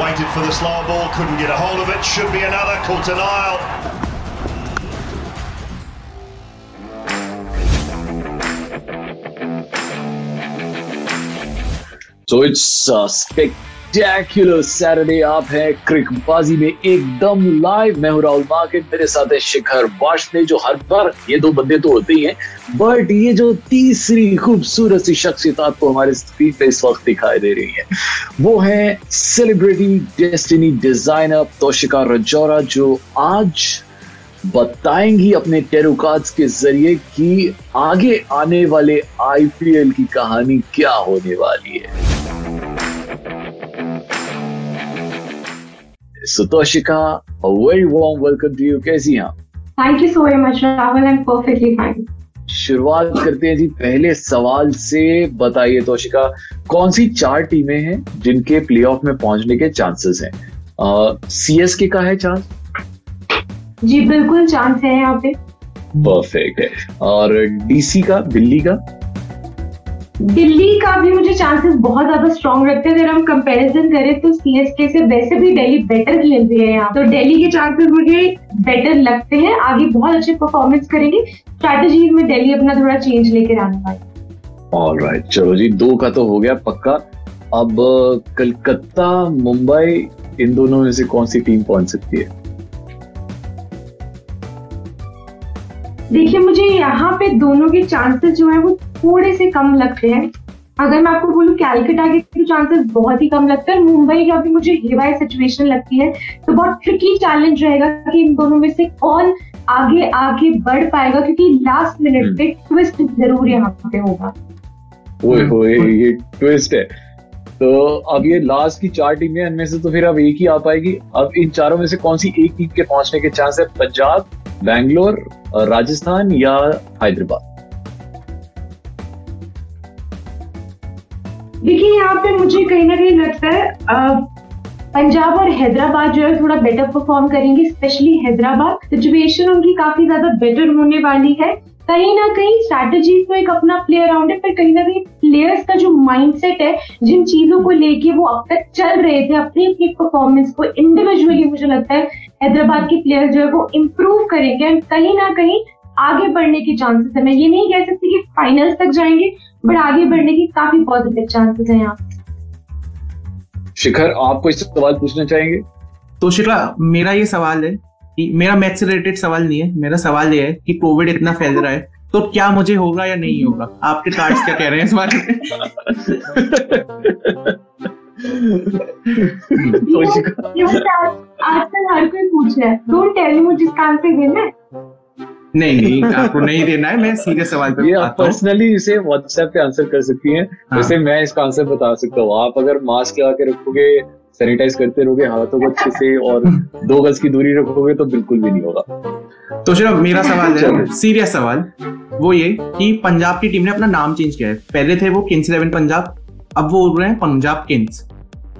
Waited for the slow ball, couldn't get a hold of it. Should be another. Caught an aisle. So it's uh, Stick spectacular Saturday आप हैं। क्रिकबाजी में एकदम live मैं हूँ Rahul market. मेरे साथ है शिखर वाशने जो हर बार ये दो बंदे तो होते ही हैं। बट ये जो तीसरी खूबसूरत सी शख्सियत आपको हमारे स्क्रीन पे इस वक्त दिखाई दे रही है, वो है celebrity destiny designer Toshika Rajaura, जो आज बताएँगी अपने टेरोकार्ड्स के ज़रिए कि आगे आने वाले आईपीएल की कहानी क्या होने वाली है। सुतोशिका a very warm welcome to you. कैसी हैं Thank you so very much, Rahul. I'm perfectly fine. शुरुआत करते हैं जी पहले सवाल से। बताइए तोशिका कौन सी चार टीमें हैं जिनके प्लेऑफ में पहुँचने के चांसेस हैं? सी एस के का है चांस जी बिल्कुल चांस है यहाँ पे। परफेक्ट है। और डीसी का दिल्ली का? दिल्ली का भी मुझे चांसेस बहुत ज़्यादा स्ट्रॉन्ग लगते हैं। अगर हम कंपैरिजन करें तो सीएसके से वैसे भी दिल्ली बेटर खेलती है यहाँ। तो दिल्ली के चांसेस मुझे बेटर लगते हैं। आगे बहुत अच्छे परफॉर्मेंस करेंगे। स्ट्रैटेजीज में दिल्ली अपना थोड़ा चेंज लेकर आने वाली ऑल राइट चलो जी दो का तो हो गया पक्का। अब कलकत्ता मुंबई इन दोनों में से कौन सी टीम पहुँच सकती है? देखिए मुझे यहाँ पे दोनों के चांसेस जो है वो थोड़े से कम लगते हैं। अगर मैं आपको बोलूँ कैलकटा के तो चांसेस बहुत ही कम लगते हैं। मुंबई का भी मुझे हेवाई सिचुएशन लगती है। तो बहुत ट्रिकी चैलेंज रहेगा कि इन दोनों में से कौन आगे आगे बढ़ पाएगा, क्योंकि लास्ट मिनट पे ट्विस्ट ज़रूर यहाँ पे होगा। ओए होए, ये ट्विस्ट है। तो अब ये लास्ट की चार टीमें इनमें से तो फिर अब एक ही आ पाएगी। अब इन चारों में से कौन सी एक टीम के पहुँचने के चांस है? पंजाब बैंगलोर राजस्थान या हैदराबाद? देखिए, यहाँ पे मुझे कहीं ना कहीं लगता है पंजाब और हैदराबाद जो है थोड़ा बेटर परफॉर्म करेंगे स्पेशली हैदराबाद. सिचुएशन उनकी काफ़ी ज़्यादा बेटर होने वाली है. कहीं ना कहीं स्ट्रैटेजीज तो एक अपना प्ले अराउंड है, पर कहीं ना कहीं प्लेयर्स का जो माइंडसेट है, जिन चीज़ों को लेके वो अब तक चल रहे थे, अपनी अपनी परफॉर्मेंस को इंडिविजुअली मुझे लगता है, हैदराबाद के प्लेयर्स जो है वो इम्प्रूव करेंगे. एंड कहीं ना कहीं आगे बढ़ने के चांसेस है। मैं ये नहीं कह सकती कि फाइनल्स तक जाएँगे बट आगे बढ़ने की काफ़ी पॉजिटिव चांसेस है यहाँ। शिखर आप कोई सवाल पूछना चाहेंगे? तो शिखा मेरा ये सवाल है कि मेरा मैथ से रिलेटेड सवाल नहीं है मेरा सवाल ये है कि कोविड इतना फैल रहा है तो क्या मुझे होगा या नहीं होगा? आपके कार्ड्स क्या कह रहे हैं इस बारे में? आजकल हर कोई पूछ रहा है। डोंट टेल मी मुझे इसका आंसर देना है नहीं नहीं आपको नहीं देना है मैं सीधे सवाल पे ये आप पर्सनली इसे व्हाट्सएप पे आंसर कर सकती हैं। वैसे मैं इसका आंसर बता सकता हूँ। आप अगर मास्क लगा के रखोगे सैनिटाइज करते रहोगे हाथों को अच्छे से और दो गज की दूरी रखोगे तो बिल्कुल भी नहीं होगा। तो शिखा मेरा सवाल है सीरियस सवाल। वो ये कि पंजाब की टीम ने अपना नाम चेंज किया है। पहले थे वो किंग्स इलेवन पंजाब अब वो उड़ रहे हैं पंजाब किंग्स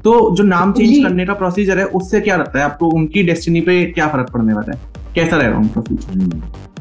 तो जो नाम चेंज करने का प्रोसीजर है उससे क्या लगता है आपको? उनकी डेस्टिनी पे क्या फ़र्क पड़ने वाला है? कैसा रहेगा उनका फ्यूचर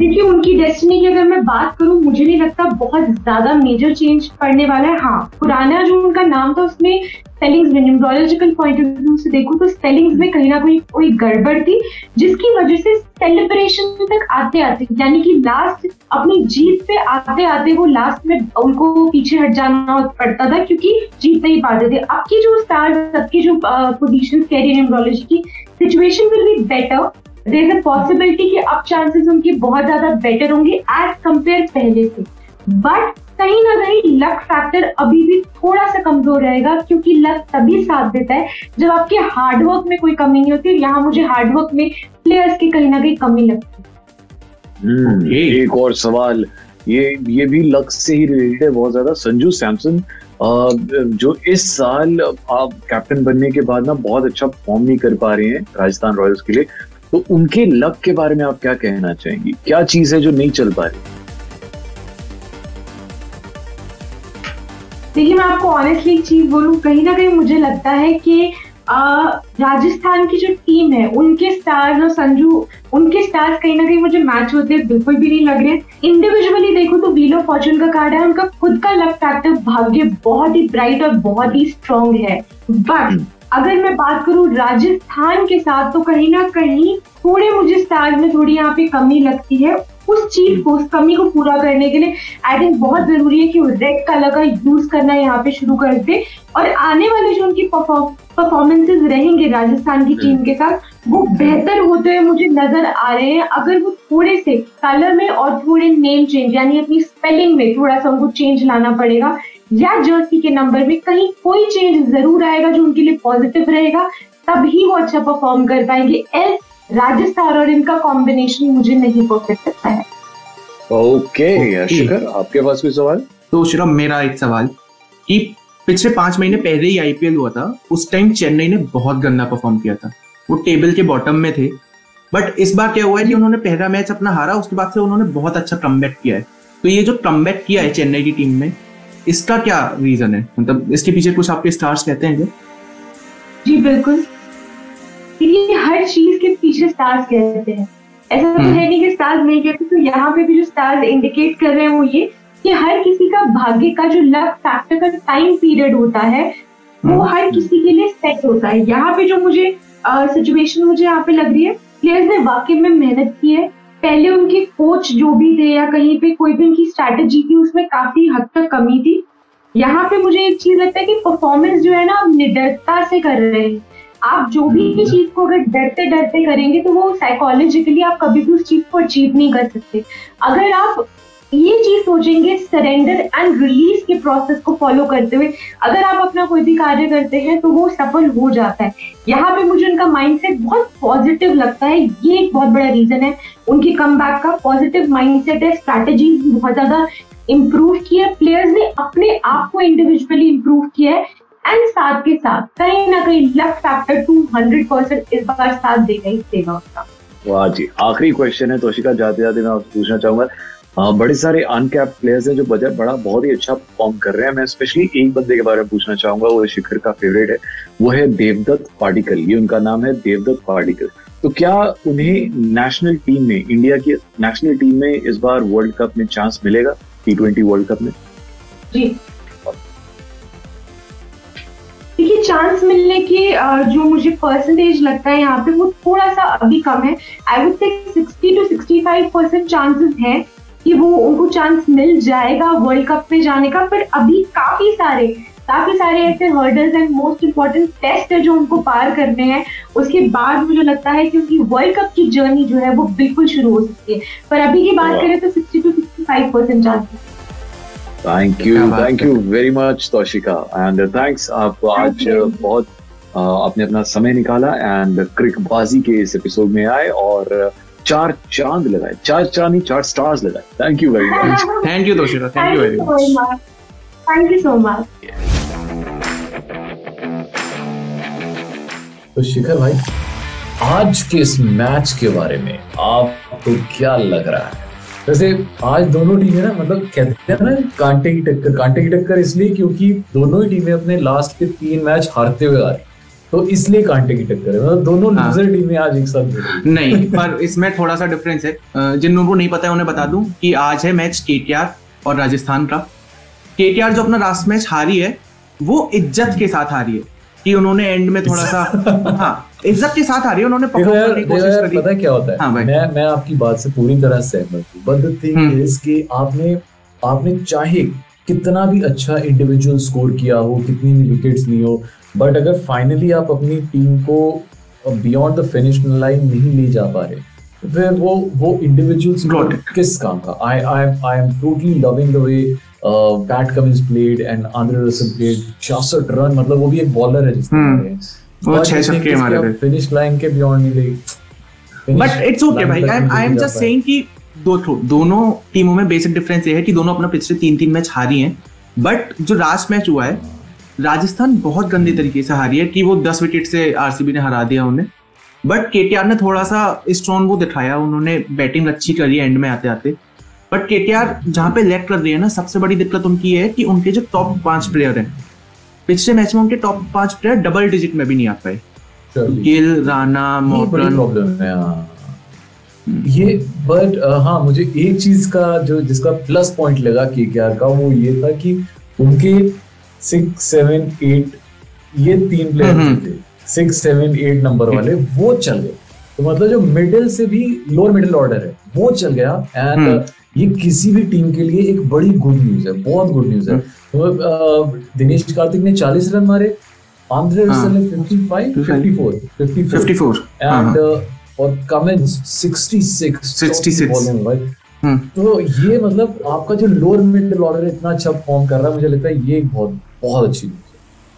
देखिए, उनकी डेस्टिनी की अगर मैं बात करूँ, मुझे नहीं लगता बहुत ज़्यादा मेजर चेंज पड़ने वाला है। हाँ पुराना जो उनका नाम था, उसमें स्पेलिंग्स में न्यूमरोलॉजिकल पॉइंट ऑफ़ व्यू से देखो तो स्पेलिंग्स में कहीं ना कहीं कोई गड़बड़ थी, जिसकी वजह से सेलिब्रेशन तक आते आते यानी कि लास्ट अपनी जीत पे आते आते वो लास्ट में उनको पीछे हट जाना पड़ता था, क्योंकि जीत नहीं पाते थे। अब की जो स्टार्स अब जो पोजिशन कह रही न्यूमरोलॉजी की situation will be better there is a possibility कि अब चांसेस उनके बहुत ज़्यादा बेटर होंगे एज कंपेयर पहले से। बट कहीं ना कहीं लक फैक्टर अभी भी थोड़ा सा कमज़ोर रहेगा क्योंकि लक तभी साथ देता है जब आपके हार्डवर्क में कोई कमी नहीं होती यहाँ मुझे हार्डवर्क में प्लेयर्स की कहीं ना कहीं कमी लगती है। हम्म, Okay. एक और सवाल ये ये भी लक से ही रिलेटेड है बहुत ज़्यादा। संजू सैमसन जो इस साल आप कैप्टन बनने के बाद ना बहुत अच्छा परफॉर्म नहीं कर पा रहे हैं राजस्थान रॉयल्स के लिए। तो उनके लक के बारे में आप क्या कहना चाहेंगी? क्या चीज़ है जो नहीं चल पा रही? देखिए, मैं आपको ऑनेस्टली एक चीज़ बोलूँ, कहीं ना कहीं मुझे लगता है कि राजस्थान की जो टीम है, उनके स्टार्स और संजू, उनके स्टार्स कहीं ना कहीं मुझे मैच होते बिल्कुल भी नहीं लग रहे इंडिविजुअली देखो तो ऑफ़ फॉर्चून का कार्ड है, उनका खुद का लक फैक्टर भाग्य बहुत ही ब्राइट और बहुत ही स्ट्रांग है। बट अगर मैं बात करूँ राजस्थान के साथ तो कहीं ना कहीं थोड़े मुझे स्टार्स में थोड़ी यहाँ पे कमी लगती है। उस चीज़ को, उस कमी को पूरा करने के लिए आई थिंक बहुत ज़रूरी है कि वो रेड कलर का यूज़ करना यहाँ पे शुरू कर दे। और आने वाले जो उनकी परफॉर्मेंसेज रहेंगे राजस्थान की टीम के साथ, वो बेहतर होते हुए मुझे नज़र आ रहे हैं। अगर वो थोड़े से कलर में और थोड़े नेम चेंज यानी अपनी स्पेलिंग में थोड़ा सा उनको चेंज लाना पड़ेगा या जर्सी के नंबर में कहीं कोई चेंज ज़रूर आएगा जो उनके लिए पॉजिटिव रहेगा तभी वो अच्छा परफॉर्म कर पाएँगे। एल राजस्थान और इनका कॉम्बिनेशन मुझे नहीं परफेक्ट लगता है। ओके शिखर आपके पास कोई सवाल? तो शिरम मेरा एक सवाल कि पिछले पाँच महीने पहले ही आईपीएल हुआ था उस टाइम चेन्नई ने बहुत गंदा परफॉर्म किया था। वो टेबल के बॉटम में थे। बट इस बार क्या हुआ है कि उन्होंने पहला मैच अपना हारा उसके बाद से उन्होंने बहुत अच्छा कम किया है। तो ये जो कम किया है चेन्नई की टीम में इसका क्या रीजन है? मतलब इसके पीछे कुछ आपके स्टार्स कहते हैं क्या? जी बिल्कुल। ये हर चीज़ के पीछे स्टार्स कहते हैं। ऐसा तो है नहीं कि स्टार्स नहीं कहते तो यहाँ पे भी जो स्टार्स इंडिकेट कर रहे हैं वो ये कि हर किसी का भाग्य का जो लक फैक्टर का टाइम पीरियड होता है वो हर किसी के लिए सेट होता है। यहाँ पे जो मुझे सिचुएशन मुझे यहाँ पे लग रही है प्लेयर्स ने वाकई में मेहनत की है। पहले उनके कोच जो भी थे या कहीं पे कोई भी उनकी स्ट्रैटेजी थी उसमें काफ़ी हद तक कमी थी। यहाँ पे मुझे एक चीज़ लगता है कि परफॉर्मेंस जो है ना आप निडरता से कर रहे हैं। आप जो भी हम्म। चीज़ को अगर डरते डरते करेंगे तो वो साइकोलॉजिकली आप कभी भी उस चीज़ को अचीव नहीं कर सकते। अगर आप ये चीज़ सोचेंगे सरेंडर एंड रिलीज़ के प्रोसेस को फॉलो करते हुए। अगर आप अपना कोई भी कार्य करते हैं तो वो सफल हो जाता है। यहाँ पे मुझे उनका माइंडसेट बहुत पॉजिटिव लगता है। ये एक बहुत बड़ा रीजन है। उनकी कम का पॉजिटिव माइंडसेट है। स्ट्रैटेजी बहुत ज़्यादा इम्प्रूव किया है। प्लेयर्स ने अपने आप को इंडिविजुअली इम्प्रूव किया है। एंड साथ के साथ, कहीं ना कहीं luck factor two hundred percent इस बार साथ देगा ही देगा उसका वाह जी, आखिरी क्वेश्चन है। तोशिका जाते जाते मैं आपसे पूछना चाहूँगा। बड़े सारे अनकैप प्लेयर्स हैं जो बजट बड़ा, बहुत ही अच्छा परफॉर्म कर रहे हैं। मैं स्पेशली एक बंदे के बारे में पूछना चाहूँगा, वो शिखर का फेवरेट है। वो है देवदत्त पार्टिकल ये उनका नाम है देवदत्त पार्टिकल तो क्या उन्हें नेशनल टीम में इंडिया की नेशनल टीम में इस बार वर्ल्ड कप में चांस मिलेगा? टी ट्वेंटी वर्ल्ड कप में? जी। देखिए चांस मिलने की जो मुझे परसेंटेज लगता है यहाँ पे, वो थोड़ा सा अभी कम है। I would say 60 to 65 percent chances हैं। कि वो उनको चांस मिल जाएगा वर्ल्ड कप में जाने का पर अभी काफ़ी सारे काफ़ी सारे ऐसे hurdles and most important test है जो उनको पार करने हैं। उसके बाद मुझे लगता है क्योंकि वर्ल्ड कप की जर्नी जो है वो बिल्कुल शुरू हो सकती है। पर अभी की बात करें तो sixty two sixty five percent chances thank you thank you very much Toshika and thanks आप आज बहुत आपने अपना समय निकाला एंड क्रिकबाजी के इस एपिसोड में आए और चार चाँद लगाए। चार चाँद ही चार स्टार्स लगाए। Thank you very much thank you Toshika thank you very much thank you so much तो शिखर भाई आज के इस मैच के बारे में आपको क्या लग रहा है? वैसे आज दोनों टीमें ना मतलब कहते हैं ना कांटे की टक्कर कांटे की टक्कर इसलिए क्योंकि दोनों ही टीमें अपने लास्ट के तीन मैच हारते हुए आ रही तो इसलिए कांटे की टक्कर है मतलब दोनों हाँ। लूजर टीमें आज एक साथ नहीं पर इसमें थोड़ा सा डिफरेंस है। जिन लोगों को नहीं पता है उन्हें बता दूँ कि आज है मैच केटीआर और राजस्थान का। केटीआर जो अपना लास्ट मैच हारी है वो इज़्ज़त के साथ हारी है कि उन्होंने एंड में थोड़ा सा हाँ इज़्ज़त के साथ हारी उन्होंने कोशिश करी। पता क्या होता है? हाँ मैं मैं आपकी बात से पूरी तरह सहमत हूँ। बट द थिंग इज़ कि आपने आपने चाहे कितना भी अच्छा इंडिविजुअल स्कोर किया हो कितनी भी विकेट्स ली हो बट अगर फाइनली आप अपनी टीम को बियॉन्ड द फिनिश लाइन नहीं ले जा पा रहे तो फिर वो वो इंडिविजुअल्स किस काम का? I I I am totally loving the way Pat Cummins played and Andre Russell played 66 run मतलब वो भी एक बॉलर है जिसने हम्म। वो छह छक्के मारे थे। फिनिश लाइन के बियॉन्ड नहीं ले बट इट्स ओके भाई। I I am just saying कि दो दोनों टीमों में बेसिक डिफरेंस ये है कि दोनों अपना पिछले तीन तीन मैच हारी हैं। बट जो लास्ट मैच हुआ है राजस्थान बहुत गंदे तरीके से हारी है कि वो दस विकेट से आरसीबी ने हरा दिया उन्हें। बट केटीआर ने थोड़ा सा स्ट्रॉन्ग वो दिखाया उन्होंने बैटिंग अच्छी करी एंड में आते आते बट केटीआर जहाँ पे लैक कर रही है ना सबसे बड़ी दिक्कत उनकी है कि उनके जो टॉप पाँच प्लेयर हैं पिछले मैच में उनके टॉप पाँच प्लेयर डबल डिजिट में भी नहीं आ पाए। गिल राणा हाँ। ये बट हाँ मुझे एक चीज़ का जो जिसका प्लस पॉइंट लगा के क्या का वो ये था कि उनके सिक्स सेवन एट ये तीन प्लेयर हम्म, थे सिक्स सेवन एट नंबर वाले वो चल गए तो मतलब जो मिडिल से भी लोअर मिडिल ऑर्डर है वो चल गया एंड हम्म। ये किसी भी टीम के लिए एक बड़ी गुड न्यूज़ है बहुत गुड न्यूज़ है हम्म। तो दिनेश कार्तिक ने 40 रन मारे आंद्रे हाँ। ने 55 54 54 54 हाँ, एंड। और कमिंस 66 66 बॉलिंग भाई हम्म। तो ये मतलब आपका जो लोअर मिडिल ऑर्डर इतना अच्छा फॉर्म कर रहा है मुझे लगता है ये बहुत बहुत अच्छी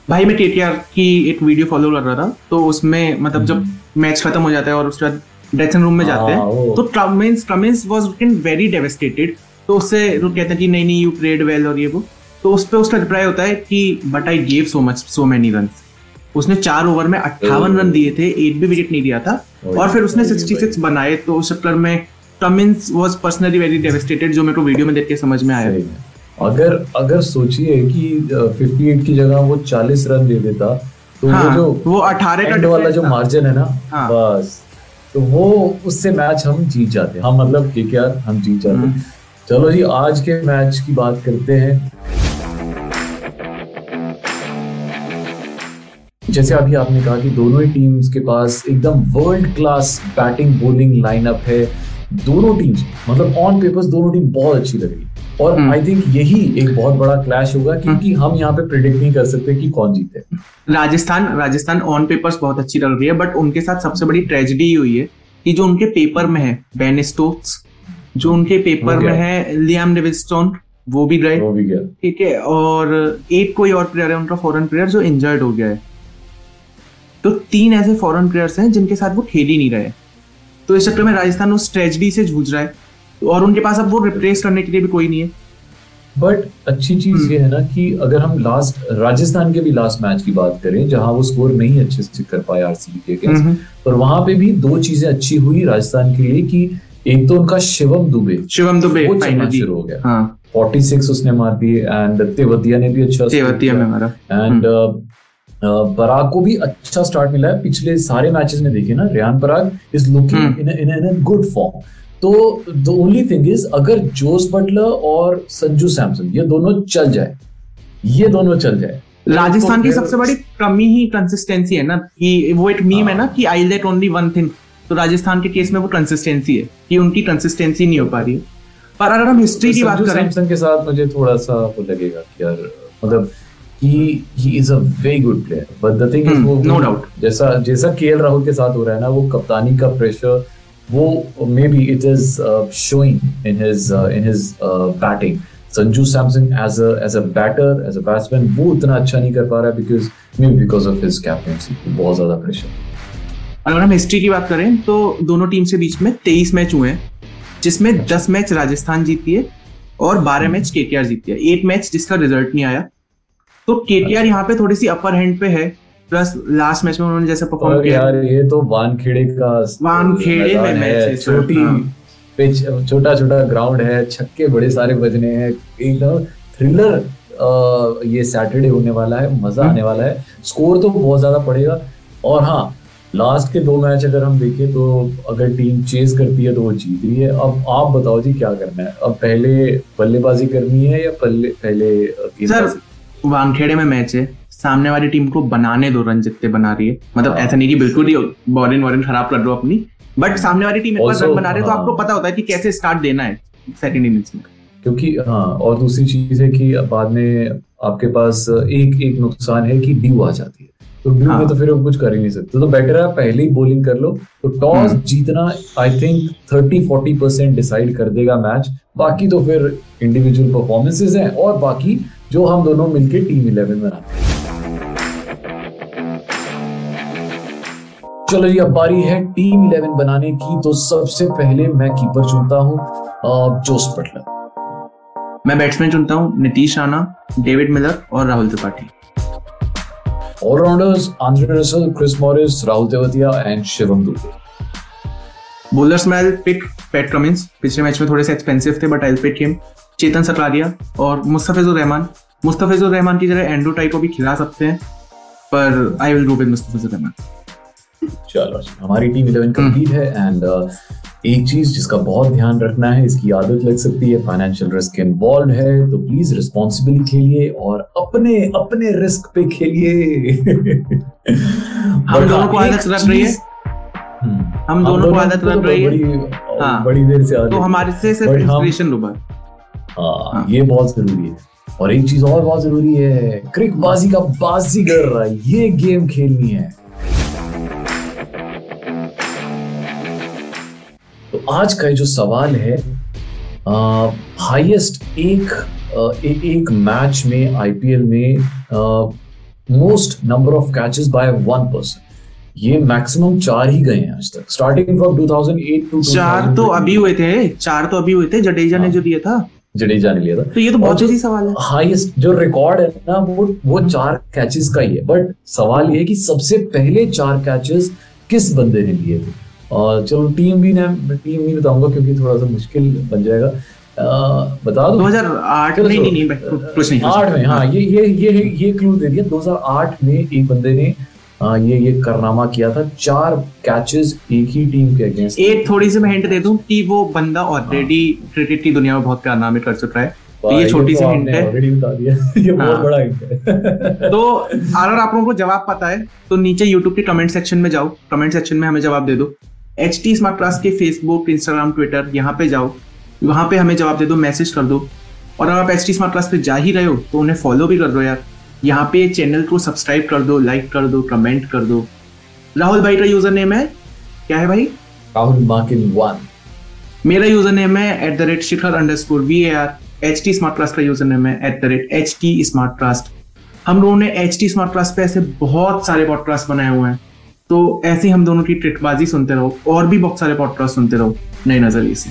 भाई मैं केटीआर की एक वीडियो फॉलो कर रहा था तो उसमें मतलब जब मैच खत्म हो जाता है और उसके बाद ड्रेसिंग रूम में जाते हाँ, हैं तो Cummins Cummins was looking very devastated तो उससे वो कहता है कि नहीं नहीं यू प्लेड वेल और ये वो। तो उस पे उसका रिप्लाई होता है कि but I gave so much so many run उसने चार ओवर में अट्ठावन रन दिए थे एक भी विकेट नहीं दिया था। और फिर उसने ओए, 66 बनाए तो उस चक्कर में Cummins was personally very devastated जो मेरे को वीडियो में देख के समझ में आया। अगर अगर सोचिए कि फिफ्टी एट की जगह वो चालीस रन दे देता तो हाँ, वो जो वो 18 का वाला जो मार्जिन है ना हाँ। बस। तो वो उससे मैच हम जीत जाते हैं। हम मतलब के हम जीत जाते हम्म। हैं चलो जी आज के मैच की बात करते हैं। जैसे अभी आपने कहा कि दोनों ही टीम्स के पास एकदम world class batting bowling lineup है। दोनों टीम्स मतलब ऑन पेपर्स दोनों टीम बहुत अच्छी लग रही और हम्म। आई थिंक यही एक बहुत बड़ा क्लैश होगा क्योंकि हम यहाँ पे प्रिडिक्ट नहीं कर सकते कि कौन जीते। राजस्थान राजस्थान ऑन पेपर्स बहुत अच्छी लग रही है बट उनके साथ सबसे बड़ी ट्रेजिडी हुई है कि जो उनके पेपर में है बेन स्टोक्स जो उनके पेपर में है लियाम डेविस्टोन वो भी गए। वो भी गया। ठीक है और एक कोई और प्लेयर है उनका फॉरेन प्लेयर जो इंजर्ड हो गया है। तो तीन ऐसे फॉरेन प्लेयर्स हैं जिनके साथ वो खेल ही नहीं रहे। तो इस चक्कर में राजस्थान उस ट्रेजिडी से जूझ रहा है और उनके पास अब वो रिप्लेस करने के लिए भी कोई नहीं है। बट अच्छी हम्म। चीज़ ये है ना कि अगर हम लास्ट राजस्थान के भी लास्ट मैच की बात करें जहाँ वो स्कोर नहीं अच्छे से कर पाए आरसीबी के अगेंस्ट हम्म। पर वहाँ पे भी दो चीज़ें अच्छी हुई राजस्थान के लिए कि एक तो उनका शिवम दुबे शिवम दुबे वो चलना शुरू हो गया। हाँ। 46 उसने मार दिए एंड तेवतिया ने भी अच्छा तेवतिया में मारा। एंड बराग को भी अच्छा स्टार्ट मिला है। पिछले सारे मैचेस में देखिए ना Riyan Parag is looking. In in in good form तो द ओनली थिंग इज़ अगर जोस बटलर और संजू सैमसन ये दोनों चल जाए ये दोनों चल जाए राजस्थान तो की सबसे बड़ी कमी ही कंसिस्टेंसी है ना कि वो एक मीम है ना कि I let only one thing तो राजस्थान के केस में वो कंसिस्टेंसी है कि उनकी कंसिस्टेंसी नहीं हो पा रही है। पर अगर हम हिस्ट्री की बात करें सैमसन के साथ मुझे थोड़ा सा वो लगेगा कि यार मतलब Hmm, वो no doubt. जैसा जैसा केएल राहुल के साथ हो रहा है ना वो कप्तानी का प्रेशर वो may be it is showing in his in his batting Sanju Samson as a as a batter as a batsman वो उतना अच्छा नहीं कर पा रहा है because may because of his captaincy बहुत ज़्यादा प्रेशर अगर हम हिस्ट्री की बात करें तो दोनों टीम से बीच में तेईस मैच हुए हैं जिसमें दस मैच राजस्थान जीती है और बारह मैच केटीआर जीती है। एक मैच जिसका रिज़ल्ट नहीं आया तो केटीआर यहाँ पे थोड़ी सी अपर हैंड पे है। प्लस लास्ट मैच में उन्होंने जैसे परफॉर्म किया। यार ये तो वानखेड़े का वानखेड़े में मैच छोटी। पिच छोटा। छोटा ग्राउंड है छक्के बड़े सारे बजने हैं। एकदम थ्रिलर ये सैटरडे होने वाला है मज़ा। आने वाला है। स्कोर तो बहुत ज़्यादा पड़ेगा। और हाँ लास्ट के दो मैच अगर हम देखें तो अगर टीम चेस करती है तो वो जीत रही है। अब आप बताओ जी क्या करना है? अब पहले बल्लेबाजी करनी है या पहले पहले सर वानखेड़े में मैच है सामने वाली टीम को बनाने दो रन जितने बना रही है मतलब। ऐसा नहीं कि बिल्कुल ही बॉलिंग वॉलिंग खराब कर दो अपनी बट सामने वाली टीम एक रन बना रही है तो हाँ। आपको पता होता है कि कैसे स्टार्ट देना है सेकंड इनिंग्स में क्योंकि हाँ और दूसरी चीज़ है कि बाद में आपके पास एक एक नुकसान है कि ड्यू आ जाती है तो ड्यू हाँ। में तो फिर आप कुछ कर ही नहीं सकते तो बेटर है पहले ही बॉलिंग कर लो तो टॉस हम्म। जीतना I think thirty forty percent decide कर देगा मैच बाकी तो फिर इंडिविजुअल परफॉर्मेंसेज हैं और बाकी जो हम दोनों मिलके टीम इलेवन बनाते हैं। चलो जी अब बारी है टीम इलेवन बनाने की। तो सबसे पहले मैं कीपर चुनता हूँ जोस बटलर मैं बैट्समैन चुनता हूँ नीतीश राणा डेविड मिलर और Rahul Tripathi. All-rounders, Andre Russell, Chris Morris, Rahul Tewatia and Shivam Dubey. Bowlers में पिक पैट कमिंस पिछले मैच में थोड़े से एक्सपेंसिव थे but I pick him Chetan Sakariya और मुस्तफिजुर रहमान मुस्तफिजुर रहमान की जगह एंड्रू टाई को भी खिला सकते हैं पर I will go with Mustafizur Rahman. चलो हमारी टीम इलेवन कंप्लीट है एंड एक चीज़ जिसका बहुत ध्यान रखना है इसकी आदत लग सकती है फाइनेंशियल रिस्क इन्वॉल्व है तो प्लीज़ रिस्पॉन्सिबली खेलिए और अपने अपने रिस्क पे खेलिए। हम दोनों को आदत लग रही है। हम दोनों को आदत लग रही है। हाँ, बड़ी देर से तो हमारे से सिर्फ़ इंस्पिरेशन लो बस हाँ, ये बहुत ज़रूरी है। और एक चीज़ और बहुत ज़रूरी है क्रिक बाजी का बाजीगर ये गेम खेलनी है। तो आज का जो सवाल है हाईएस्ट एक आ, ए, एक मैच में आईपीएल में most number of catches by one person ये मैक्सिमम चार ही गए हैं आज तक। स्टार्टिंग फ्रॉम 2008 टू चार तो अभी हुए थे चार तो अभी हुए थे जडेजा ने हाँ। जो दिया था। जडेजा ने लिया था। तो ये तो बहुत अच्छी सवाल है। हाईएस्ट जो रिकॉर्ड है ना वो वो चार कैचेस का ही है। बट सवाल ये है कि सबसे पहले चार कैचेस किस बंदे ने लिए थे? और चलो टीम भी ना टीम नहीं बताऊँगा क्योंकि थोड़ा सा मुश्किल बन जाएगा। आ, बता दो। 2008 नहीं नहीं नहीं कुछ नहीं आठ में हाँ ये ये ये ये क्लू दे दिया। 2008 में एक बंदे ने आ, ये ये करनामा किया था। चार कैचेस एक ही टीम के अगेंस्ट एक थोड़ी सी मैं हिंट दे दूँ कि वो बंदा ऑलरेडी क्रिकेट की दुनिया में बहुत कारनामे कर चुका है। तो ये छोटी सी हिंट है। ऑलरेडी बता दिया। ये बहुत हाँ। बड़ा हिंट है। तो अगर आप लोगों को जवाब पता है तो नीचे यूट्यूब के कमेंट सेक्शन में जाओ। कमेंट सेक्शन में हमें जवाब दे दो। एच टी स्मार्ट क्लास के फेसबुक इंस्टाग्राम ट्विटर यहाँ पे जाओ। वहाँ पे हमें जवाब दे दो मैसेज कर दो। और अगर आप एच टी स्मार्ट क्लास पे जा ही रहे हो तो उन्हें फॉलो भी कर दो यार। यहाँ पे चैनल को सब्सक्राइब कर दो लाइक कर दो कमेंट कर दो। राहुल भाई का यूज़र नेम है? क्या है भाई? राहुल मार्किन वन। मेरा यूज़र नेम है at the rate Shikhar underscore V R H T smart class का यूज़र नेम है at the rate H T smart class हम लोगों ने एच टी स्मार्ट क्लास पे ऐसे बहुत सारे पॉडकास्ट बनाए हुए हैं। तो ऐसे हम दोनों की ट्रिटबाजी सुनते रहो और भी बहुत सारे पॉडकास्ट सुनते रहो नए नज़रिए से।